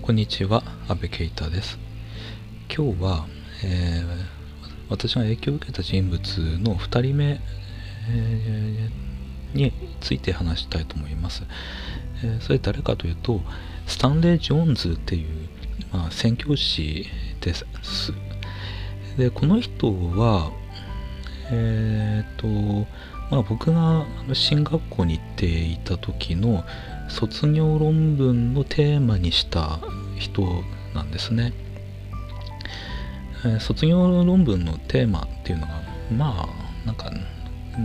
こんにちは、安部啓太です。今日は、えー、私が影響を受けた人物の2人目、えー、について話したいと思います。えー、それ誰かというと、スタンレー・ジョーンズっていう、まあ、宣教師です。で、この人は、えっ、と、まあ、僕が進学校に行っていた時の卒業論文のテーマにした人なんですね。え、卒業論文のテーマっていうのがまあなんか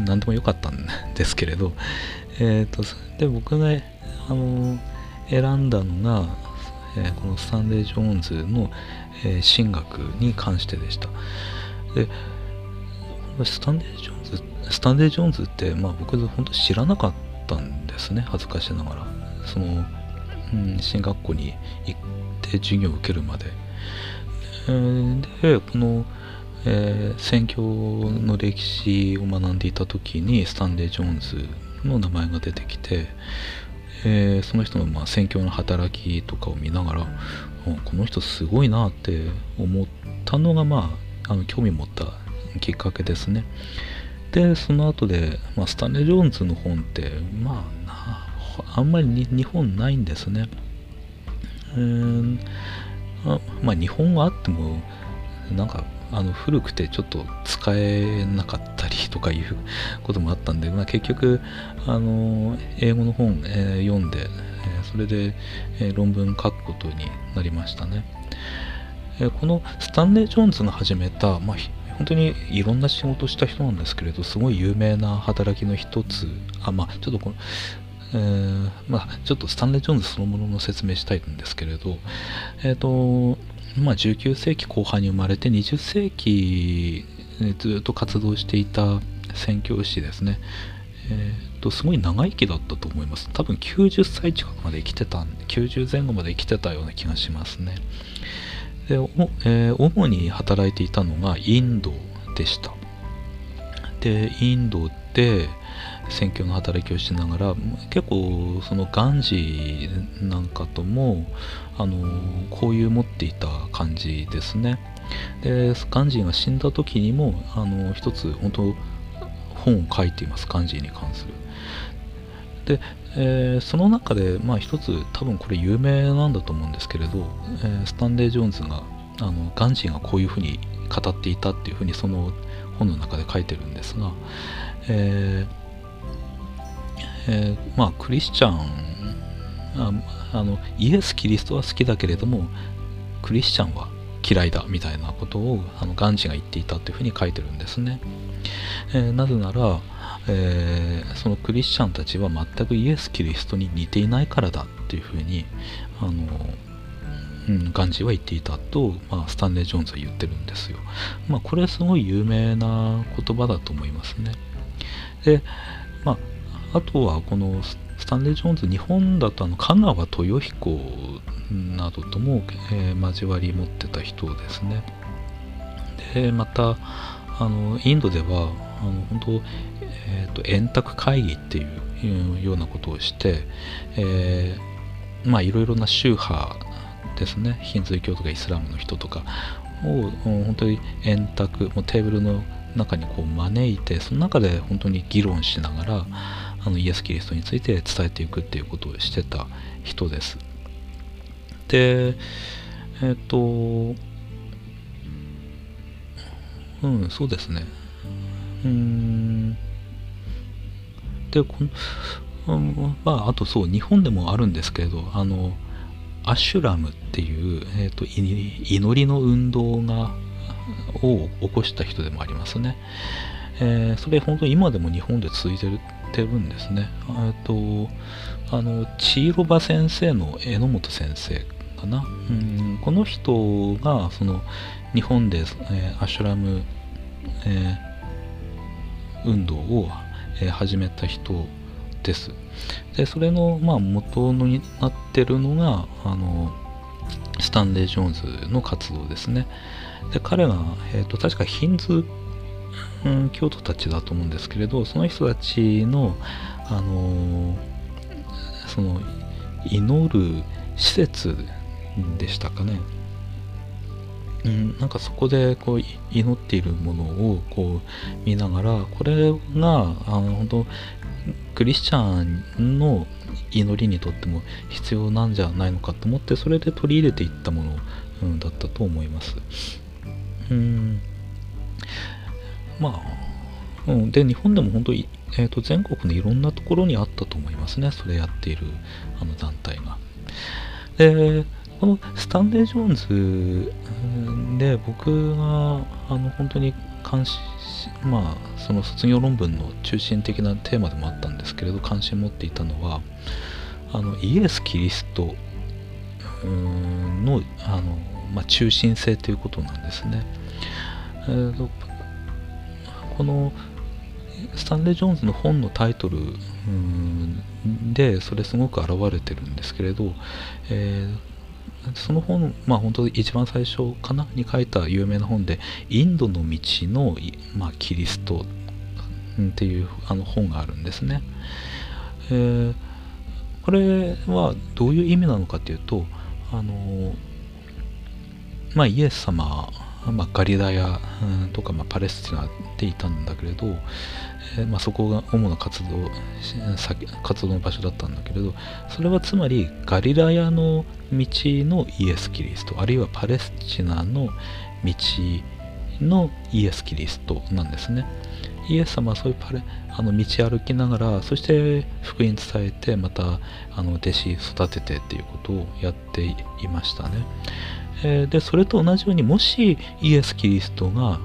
何でもよかったんですけれど、えーと、で僕が、あの選んだのが、えー、このスタンレー・ジョーンズの、えー、神学に関してでした。でスタンレー・ジョーンズスタンレー・ジョーンズって、まあ、僕本当知らなかったんですね恥ずかしながら。その、うん、進学校に行って授業を受けるまで、えー、でこの、えー、宣教の歴史を学んでいた時にスタンレー・ジョーンズの名前が出てきて、えー、その人のまあ宣教の働きとかを見ながらこの人すごいなって思ったのがまああの興味持ったきっかけですね。でその後で、まあ、スタンレー・ジョーンズの本ってまああんまり日本ないんですね。うんまあ日本はあってもなんかあの古くてちょっと使えなかったりとかいうこともあったんで、まあ、結局あの英語の本、えー、読んで、えー、それで、えー、論文書くことになりましたね、えこのスタンレー・ジョーンズが始めた、まあ、本当にいろんな仕事をした人なんですけれどすごい有名な働きの一つあまあちょっとこのえー、まあ、ちょっとスタンレー・ジョーンズそのものの説明したいんですけれど、え、ー、と、まあ、19世紀後半に生まれて20世紀ずっと活動していた宣教師ですね。えーと、すごい長生きだったと思います。多分90歳近くまで生きてた、90前後まで生きてたような気がしますね。で、えー、主に働いていたのがインドでした。で、インドで、選挙の働きをしながら結構そのガンジーなんかともあの交友を持っていた感じですねでガンジーが死んだ時にもあの一つ本当本を書いていますガンジーに関するで、えー、その中で、まあ、一つ多分これ有名なんだと思うんですけれど、えー、スタンレー・ジョーンズがあのガンジーがこういうふうに語っていたっていうふうにその本の中で書いてるんですが、えーえー、まあクリスチャンああのイエス・キリストは好きだけれどもクリスチャンは嫌いだみたいなことをあのガンジーが言っていたというふうに書いてるんですね、えー、なぜなら、えー、そのクリスチャンたちは全くイエス・キリストに似ていないからだっていうふうにあの、うん、ガンジーは言っていたと、まあ、スタンレー・ジョーンズは言ってるんですよ。まあこれはすごい有名な言葉だと思いますね。でまああとはこのスタンレー・ジョーンズ日本だとあの香川豊彦などとも、えー、交わり持ってた人ですね。でまたあのインドではあの本当、えーと、円卓会議っていうようなことをして、えー、まあいろいろな宗派ですねヒンズー教とかイスラムの人とかを本当に円卓もうテーブルの中にこう招いてその中で本当に議論しながらあのイエス・キリストについて伝えていくっていうことをしてた人です。で、えっ、と、うん、そうですね。うん。で、この、まあ、あとそう、日本でもあるんですけど、あの、アシュラムっていう、えーと、祈りの運動がを起こした人でもありますね。えー、それ本当に今でも日本で続いてるてるんですね。えっと、あの、千色場先生の榎本先生かな。うん、この人が、その、日本で、えー、アシュラム、えー、運動を、え、始めた人です。で、それの、まあ、元になってるのが、あの、スタンレー・ジョーンズの活動ですね。で、彼が、えっ、と、確かヒンズうん、教徒たちだと思うんですけれどその人たちの、あのその祈る施設でしたかねうん、なんかそこでこう祈っているものをこう見ながらこれがあの本当クリスチャンの祈りにとっても必要なんじゃないのかと思ってそれで取り入れていったもの、うん、だったと思います。うんまあ、うん、で日本でも本当に、えーと、全国のいろんなところにあったと思いますねそれやっているあの団体が。でこのスタンレー・ジョーンズで僕があの本当に関心まあその卒業論文の中心的なテーマでもあったんですけれど関心を持っていたのはあのイエス・キリストのあの、まあ、中心性ということなんですね。えーと、このスタンレー・ジョーンズの本のタイトルでそれすごく現れてるんですけれど、えーその本、まあ本当に一番最初かなに書いた有名な本で、インドの道の、まあ、キリストっていうあの本があるんですね。えー、これはどういう意味なのかというと、あのまあ、イエス様まあ、ガリラヤとか、まあ、パレスチナでいたんだけれど、え、まあ、そこが主な活動活動の場所だったんだけれどそれはつまりガリラヤの道のイエス・キリストあるいはパレスチナの道のイエス・キリストなんですね。イエス様はそういうパレあの道歩きながらそして福音伝えてまたあの弟子育ててっていうことをやっていましたね。え、でそれと同じようにもしイエス・キリストが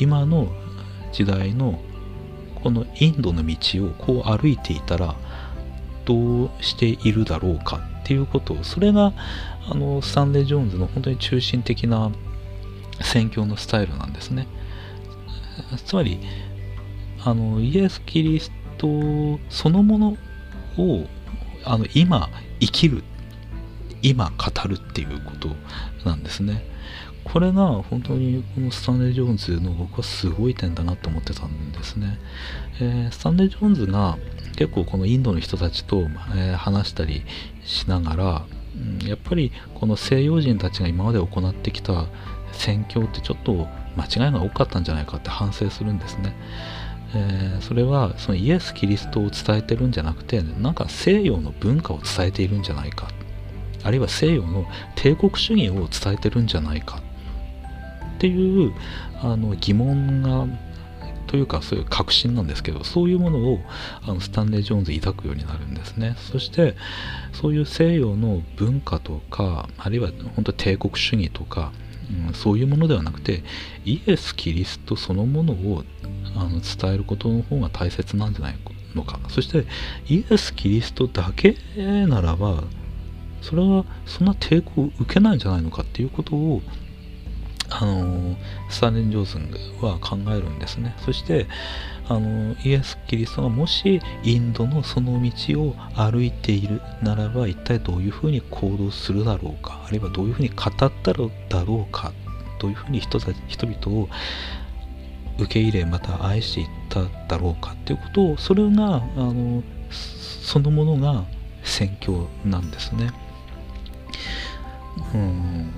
今の時代のこのインドの道をこう歩いていたらどうしているだろうかっていうことをそれがあのスタンレー・ジョーンズの本当に中心的な宣教のスタイルなんですねつまりあのイエス・キリストそのものをあの今生きる今語るっていうことなんですね。これが本当にこのスタンレー・ジョーンズの僕はすごい点だなと思ってたんですね。えー、スタンレー・ジョーンズが結構このインドの人たちと、えー、話したりしながら、うん、やっぱりこの西洋人たちが今まで行ってきた宣教ってちょっと間違いが多かったんじゃないかって反省するんですね。えー、それはそのイエス・キリストを伝えてるんじゃなくてなんか西洋の文化を伝えているんじゃないかあるいは西洋の帝国主義を伝えてるんじゃないかっていうあの疑問がというかそういう確信なんですけどそういうものをあのスタンレー・ジョーンズ抱くようになるんですね。そしてそういう西洋の文化とかあるいは本当帝国主義とか、うん、そういうものではなくてイエス・キリストそのものをあの伝えることの方が大切なんじゃないのか。そしてイエス・キリストだけならばそれはそんな抵抗を受けないんじゃないのかっていうことをあのスターレン・ジョーズンは考えるんですねそしてあのイエス・キリストがもしインドのその道を歩いているならば一体どういうふうに行動するだろうかあるいはどういうふうに語っただろうかどういうふうに人たち人々を受け入れまた愛していっただろうかっていうことをそれがあのそのものが宣教なんですね。うん、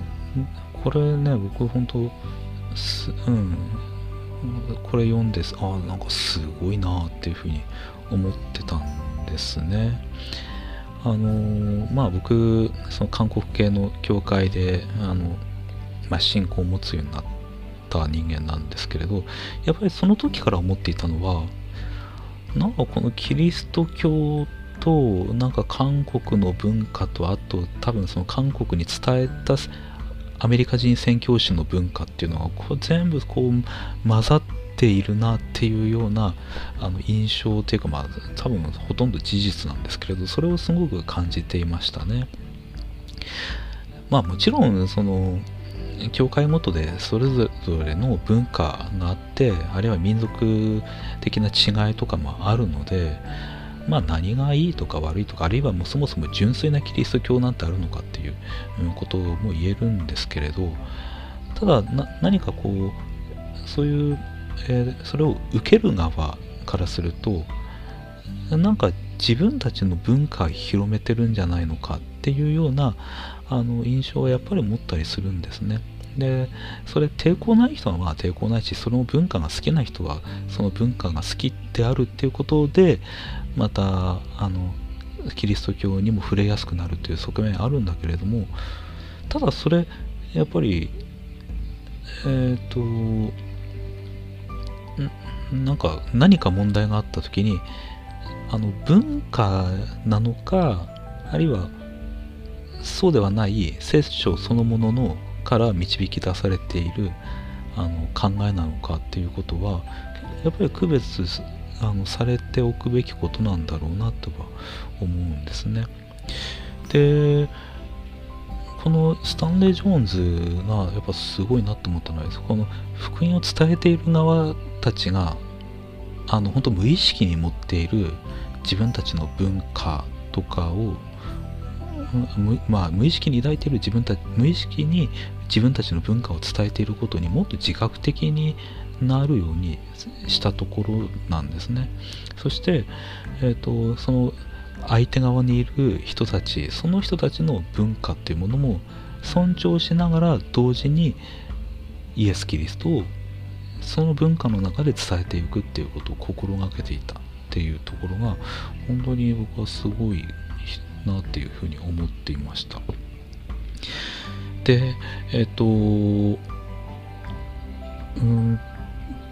これね僕本当すうん。これ読んであなんかすごいなっていうふうに思ってたんですね。あのまあ僕その韓国系の教会であの、まあ、信仰を持つようになった人間なんですけれどやっぱりその時から思っていたのはなんかこのキリスト教となんか韓国の文化とあと多分その韓国に伝えたアメリカ人宣教師の文化っていうのがこう全部こう混ざっているなっていうようなあの印象っていうかまあ多分ほとんど事実なんですけれどそれをすごく感じていましたね。まあもちろんその教会ごとでそれぞれの文化があってあるいは民族的な違いとかもあるのでまあ何がいいとか悪いとかあるいはもうそもそも純粋なキリスト教なんてあるのかっていうことも言えるんですけれどただ何かこうそういう、えー、それを受ける側からするとなんか自分たちの文化を広めてるんじゃないのかっていうようなあの印象はやっぱり持ったりするんですね。でそれ抵抗ない人はまあ抵抗ないしその文化が好きな人はその文化が好きであるっていうことでまたあのキリスト教にも触れやすくなるという側面あるんだけれどもただそれやっぱりえっ、ー、となんか何か問題があった時にあの文化なのかあるいはそうではない聖書そのもののから導き出されているあの考えなのかっていうことはやっぱり区別あのされておくべきことなんだろうなとは思うんですね。でこのスタンレー・ジョーンズがやっぱすごいなと思ったのはこの福音を伝えている側たちがあの本当無意識に持っている自分たちの文化とかをまあ、無意識に抱いている自分たち無意識に自分たちの文化を伝えていることにもっと自覚的になるようにしたところなんですね。そして、えーと、その相手側にいる人たちその人たちの文化っていうものも尊重しながら同時にイエス・キリストをその文化の中で伝えていくっていうことを心がけていたっていうところが本当に僕はすごいなっていうふうに思っていました。でえっ、とうん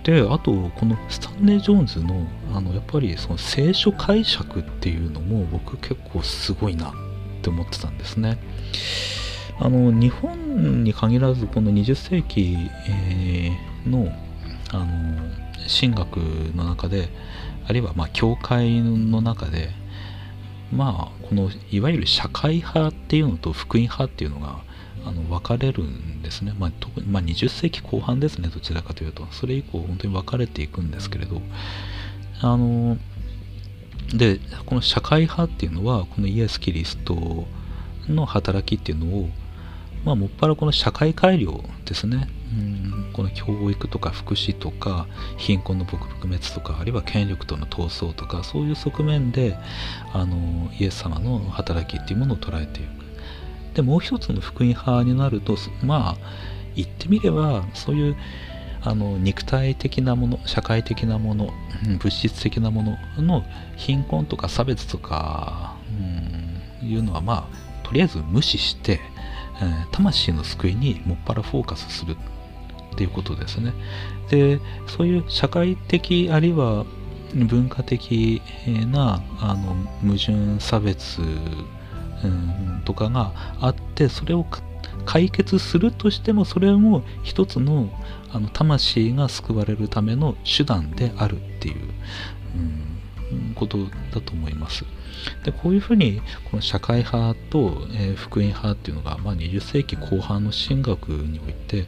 であとこのスタンレー・ジョーンズのあのやっぱりその聖書解釈っていうのも僕結構すごいなって思ってたんですね。あの日本に限らずこの20世紀、えー、のあの神学の中であるいはまあ教会の中でまあこのいわゆる社会派っていうのと福音派っていうのがあの分かれるんですね、まあ、特に、まあ、20世紀後半ですねどちらかというと。それ以降本当に分かれていくんですけれど。あのでこの社会派っていうのはこのイエス・キリストの働きっていうのをまあもっぱらこの社会改良ですね。うんこの教育とか福祉とか貧困の撲滅とかあるいは権力との闘争とかそういう側面であのイエス様の働きっていうものを捉えていくでもう一つの福音派になるとまあ言ってみればそういうあの肉体的なもの社会的なもの物質的なものの貧困とか差別とか、うん、いうのはまあとりあえず無視して、えー、魂の救いにもっぱらフォーカスするっていうことですね。でそういう社会的あるいは文化的なあの矛盾差別、とかがあってそれを解決するとしてもそれも一つのあの魂が救われるための手段であるっていう、うん、ことだと思います。でこういうふうにこの社会派と、えー、福音派っていうのが、まあ、20世紀後半の神学において、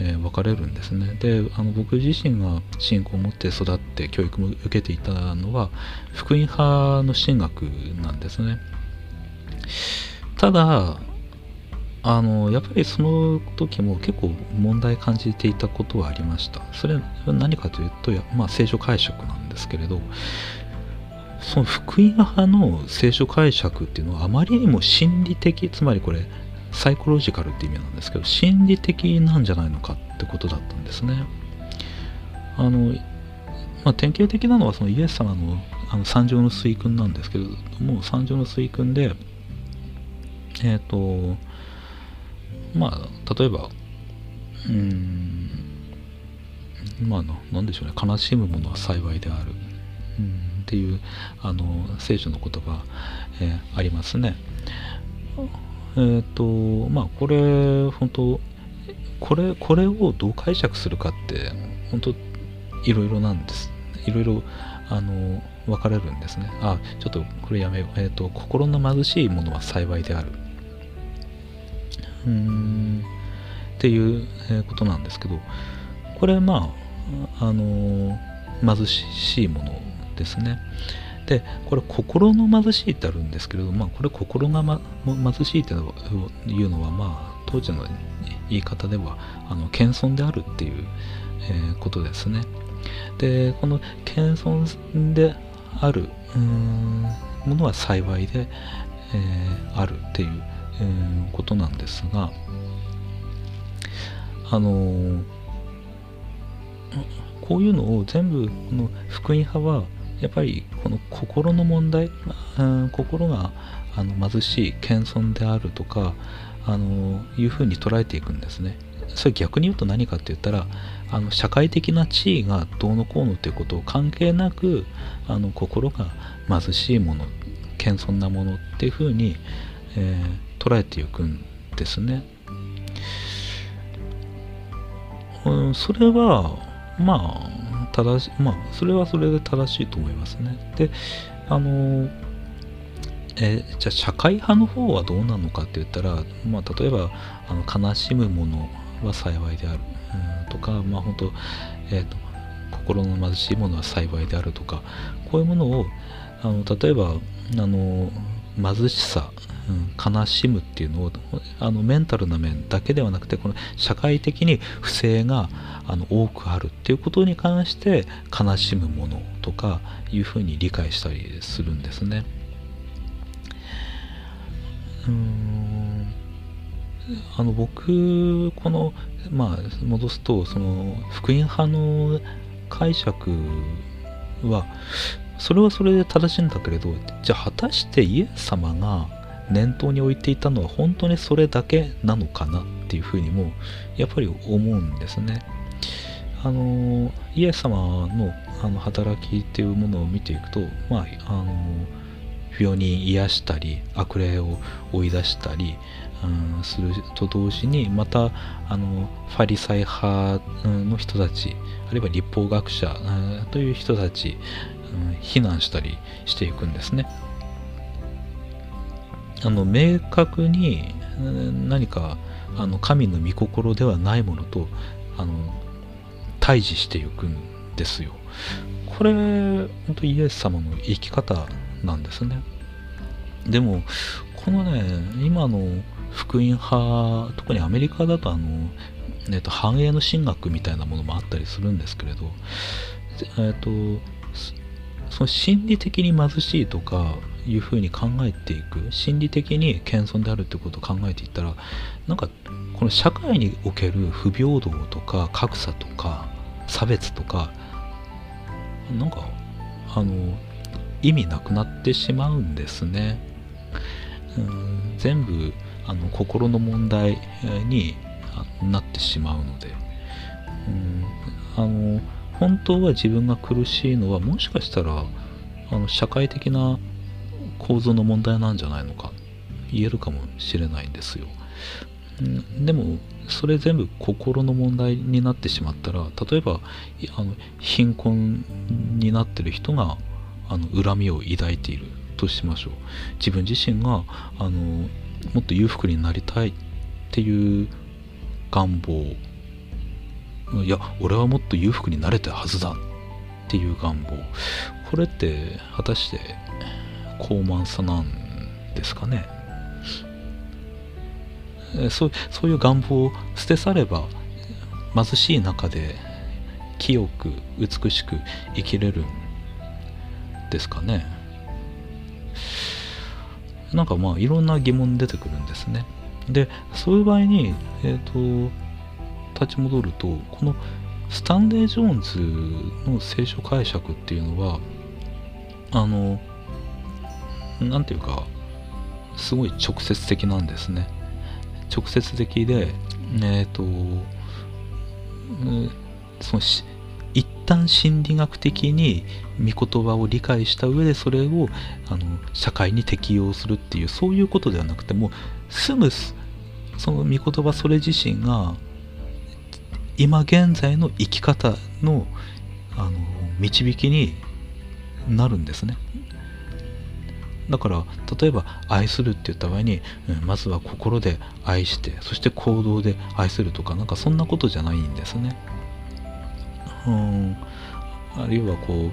えー、分かれるんですね。であの僕自身が信仰を持って育って教育も受けていたのは福音派の神学なんですね。ただあのやっぱりその時も結構問題感じていたことはありました。それは何かというと、まあ、聖書解釈なんですけれどその福音派の聖書解釈っていうのはあまりにも心理的つまりこれサイコロジカルって意味なんですけど心理的なんじゃないのかってことだったんですね。あの、まあ、典型的なのはそのイエス様のあの三条の水訓なんですけれども三条の水訓でえっ、ー、とまあ例えばうんまあなんでしょうね悲しむものは幸いである、うんっていうあの聖書の言葉、えー、ありますね。えっ、ー、とまあこれ本当これこれをどう解釈するかって本当いろいろなんです。いろいろあの分かれるんですね。あちょっとこれやめよう。えっ、ー、と心の貧しいものは幸いである。うんっていうことなんですけどこれまああの貧しいものですね。でこれ心の貧しいってあるんですけれど、まあ、これ心が、ま、貧しいっていうのはまあ当時の言い方ではあの謙遜であるっていう、えー、ことですね。でこの謙遜であるものは幸いで、えー、あるっていう、えー、ことなんですがあのー、こういうのを全部この福音派はやっぱりこの心の問題、うん、心があの貧しい謙遜であるとかあのいうふうに捉えていくんですね。それ逆に言うと何かって言ったらあの社会的な地位がどうのこうのっていうことを関係なくあの心が貧しいもの謙遜なものっていうふうに、えー、捉えていくんですね。うん、それはまあ正しまあそれはそれで正しいと思いますね。であのえ、じゃあ社会派の方はどうなのかって言ったら、まあ、例えばあの悲しむものは幸いである、うん、とか、まあ本当、えーと、心の貧しいものは幸いであるとかこういうものをあの例えばあの貧しさ、ん、悲しむっていうのをあのメンタルな面だけではなくてこの社会的に不正があの多くあるっていうことに関して悲しむものとかいうふうに理解したりするんですね。あの僕このまあ戻すとその福音派の解釈はそれはそれで正しいんだけれどじゃあ果たしてイエス様が念頭に置いていたのは本当にそれだけなのかなっていうふうにもやっぱり思うんですね。あのイエス様のあの働きっていうものを見ていくとまああの病人癒したり悪霊を追い出したり、うん、すると同時にまたあのファリサイ派の人たちあるいは立法学者、うん、という人たち、うん、非難したりしていくんですね。あの明確に何かあの神の御心ではないものとあの対峙していくんですよ。これ本当イエス様の生き方なんですね。でもこのね今の福音派特にアメリカだとあの、えっと、繁栄の神学みたいなものもあったりするんですけれど、えっと、その心理的に貧しいとかいうふうに考えていく心理的に謙遜であるってことを考えていったらなんかこの社会における不平等とか格差とか差別とかなんかあの意味なくなってしまうんですね。うん全部あの心の問題になってしまうので、うんあの本当は自分が苦しいのはもしかしたらあの社会的な構造の問題なんじゃないのか。言えるかもしれないんですよ。でもそれ全部心の問題になってしまったら例えばあの貧困になってる人があの恨みを抱いているとしましょう。自分自身があのもっと裕福になりたいっていう願望。いや俺はもっと裕福になれたはずだっていう願望。これって果たして高慢さなんですかね。そうそういう願望を捨て去れば貧しい中で清く美しく生きれるんですかね。なんかまあいろんな疑問出てくるんですね。でそういう場合にえっ、ー、と立ち戻るとこのスタンレー・ジョーンズの聖書解釈っていうのはあの何ていうかすごい直接的なんですね。直接的でえっ、ー、とその一旦心理学的に御言葉を理解した上でそれをあの社会に適用するっていうそういうことではなくてもすぐその御言葉それ自身が今現在の生き方のあの導きになるんですね。だから例えば愛するって言った場合に、うん、まずは心で愛してそして行動で愛するとかなんかそんなことじゃないんですね。うん。あるいはこう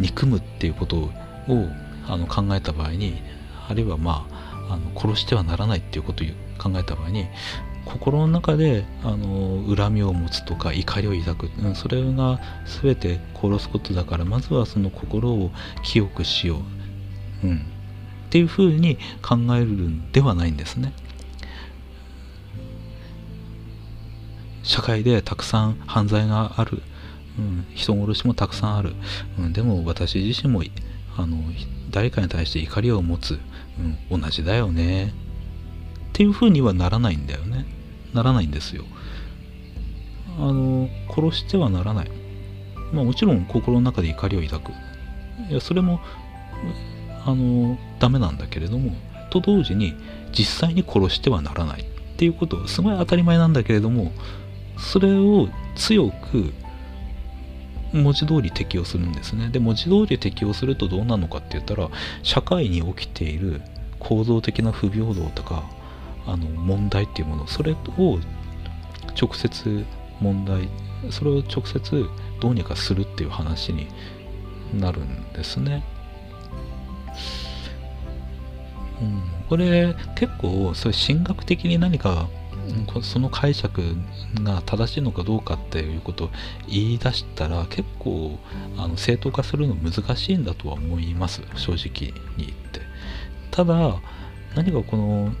憎むっていうことをあの考えた場合にあるいはまああの殺してはならないっていうことを考えた場合に心の中であの恨みを持つとか怒りを抱く、うん、それが全て殺すことだからまずはその心を清くしよう、うん、っていうふうに考えるんではないんですね。社会でたくさん犯罪がある、うん、人殺しもたくさんある、うん、でも私自身もあの誰かに対して怒りを持つ、うん、同じだよね。っていうふうにはならないんだよね。ならないんですよ。あの殺してはならない。まあもちろん心の中で怒りを抱く。いやそれもあのダメなんだけれどもと同時に実際に殺してはならないっていうことすごい当たり前なんだけれどもそれを強く文字通り適用するんですねで文字通り適用するとどうなのかって言ったら社会に起きている構造的な不平等とかあの問題っていうものそれを直接問題それを直接どうにかするっていう話になるんですね。うん、これ結構そういう神学的に何かその解釈が正しいのかどうかっていうことを言い出したら結構あの正当化するの難しいんだとは思います。正直に言って。ただ何かこの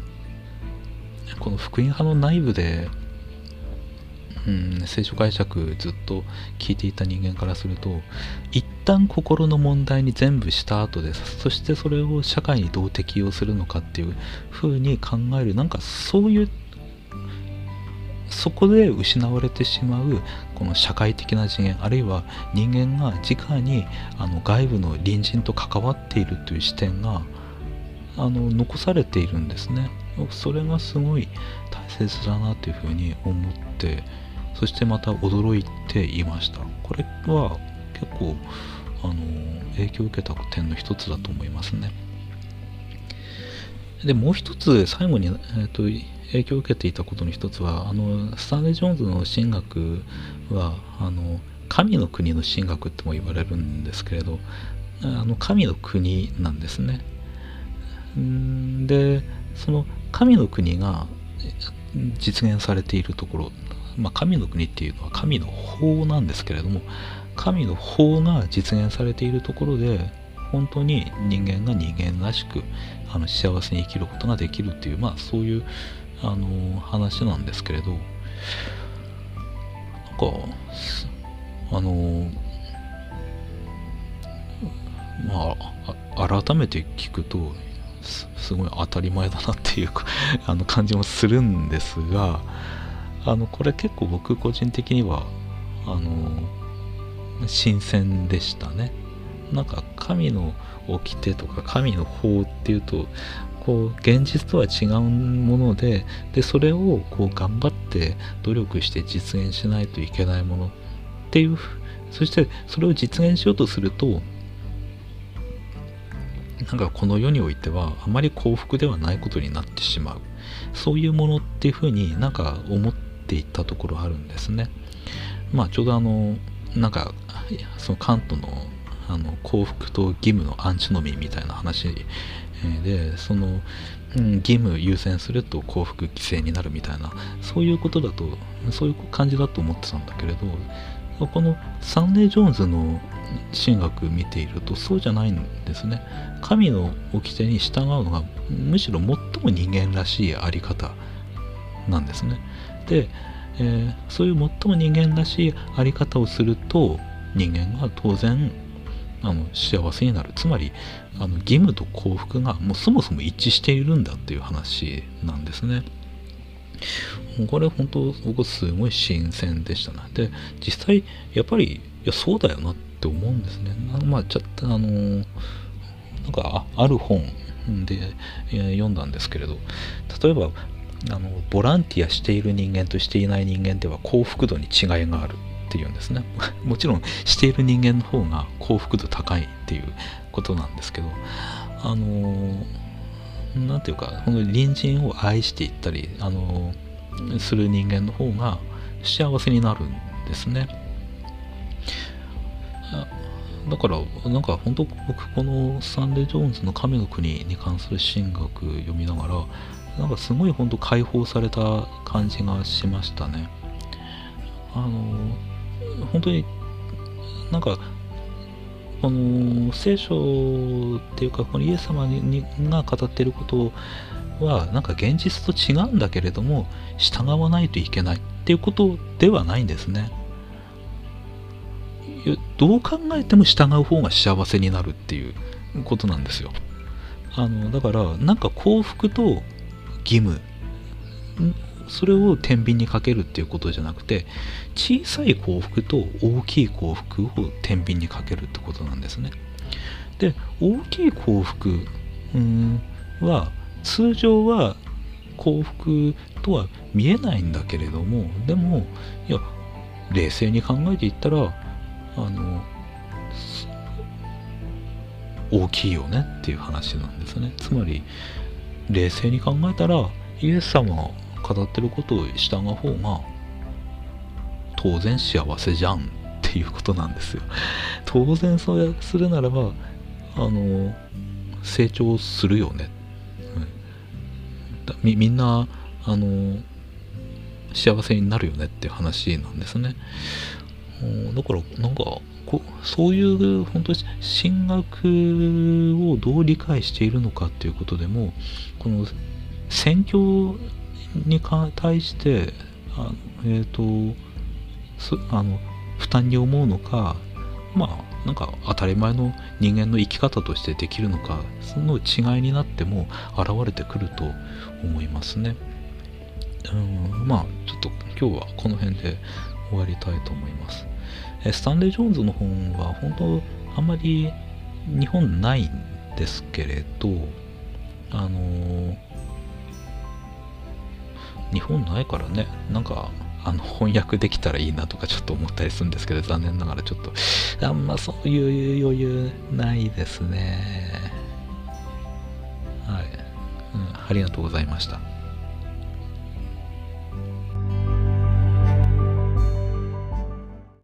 この福音派の内部でうん、聖書解釈ずっと聞いていた人間からすると一旦心の問題に全部した後でそしてそれを社会にどう適用するのかっていうふうに考えるなんかそういうそこで失われてしまうこの社会的な次元あるいは人間が直にあの外部の隣人と関わっているという視点があの残されているんですね。それがすごい大切だなというふうに思ってそしてまた驚いていました。これは結構あの影響を受けた点の一つだと思いますね。でもう一つ最後に、えーと、影響を受けていたことの一つはあのスタンレー・ジョーンズの神学はあの神の国の神学っても言われるんですけれどあの神の国なんですね。でその神の国が実現されているところまあ、神の国っていうのは神の法なんですけれども神の法が実現されているところで本当に人間が人間らしくあの幸せに生きることができるっていうまあそういうあの話なんですけれどなんかあのまあ改めて聞くとすごい当たり前だなっていうあの感じもするんですがあのこれ結構僕個人的にはあの新鮮でしたね。なんか神の掟とか神の法っていうとこう現実とは違うものででそれをこう頑張って努力して実現しないといけないものっていうそしてそれを実現しようとするとなんかこの世においてはあまり幸福ではないことになってしまう。そういうものっていうふうになんか思ってていったところあるんですね。まあちょうどあのなんかそのカントのあの幸福と義務のアンチノミーみたいな話でその、うん、義務優先すると幸福犠牲になるみたいなそういうことだとそういう感じだと思ってたんだけれどこのスタンレー・ジョーンズの神学見ているとそうじゃないんですね。神の掟に従うのがむしろ最も人間らしいあり方なんですね。で、えー、そういう最も人間らしいあり方をすると人間が当然あの幸せになるつまりあの義務と幸福がもうそもそも一致しているんだっていう話なんですね。これ本当僕すごい新鮮でしたね。で実際やっぱりいやそうだよなって思うんですね。まあちょっとあのなんかある本で、え、読んだんですけれど例えばあのボランティアしている人間としていない人間では幸福度に違いがあるっていうんですね。もちろんしている人間の方が幸福度高いっていうことなんですけどあの何ていうかこの隣人を愛していったりあのする人間の方が幸せになるんですね。だからなんか本当僕このスタンレー・ジョーンズの神の国に関する神学読みながらなんかすごい本当解放された感じがしましたね。あの本当になんかこの聖書っていうかこのイエス様にが語っていることはなんか現実と違うんだけれども従わないといけないっていうことではないんですね。どう考えても従う方が幸せになるっていうことなんですよ。あのだからなんか幸福と義務。それを天秤にかけるっていうことじゃなくて小さい幸福と大きい幸福を天秤にかけるってことなんですね。で大きい幸福は通常は幸福とは見えないんだけれどもでもいや冷静に考えていったらあの大きいよねっていう話なんですね。つまり冷静に考えたらイエス様が語ってることを従う方が当然幸せじゃん っていうことなんですよ。当然そうするならばあの成長するよね、うん、みみんなあの幸せになるよねっていう話なんですね。だからなんかこそういう本当に進学をどう理解しているのかっていうことでもこの選挙に対してあえっ、ー、とあの負担に思うのかまあなんか当たり前の人間の生き方としてできるのかその違いになっても現れてくると思いますね。うんまあちょっと今日はこの辺で終わりたいと思います。スタンレー・ジョーンズの本は本当あんまり日本ないんですけれどあの日本ないからね。なんかあの翻訳できたらいいなとか ちょっと思ったりするんですけど残念ながらちょっと。あんまそういう余裕ないですね。はい、うん、ありがとうございました。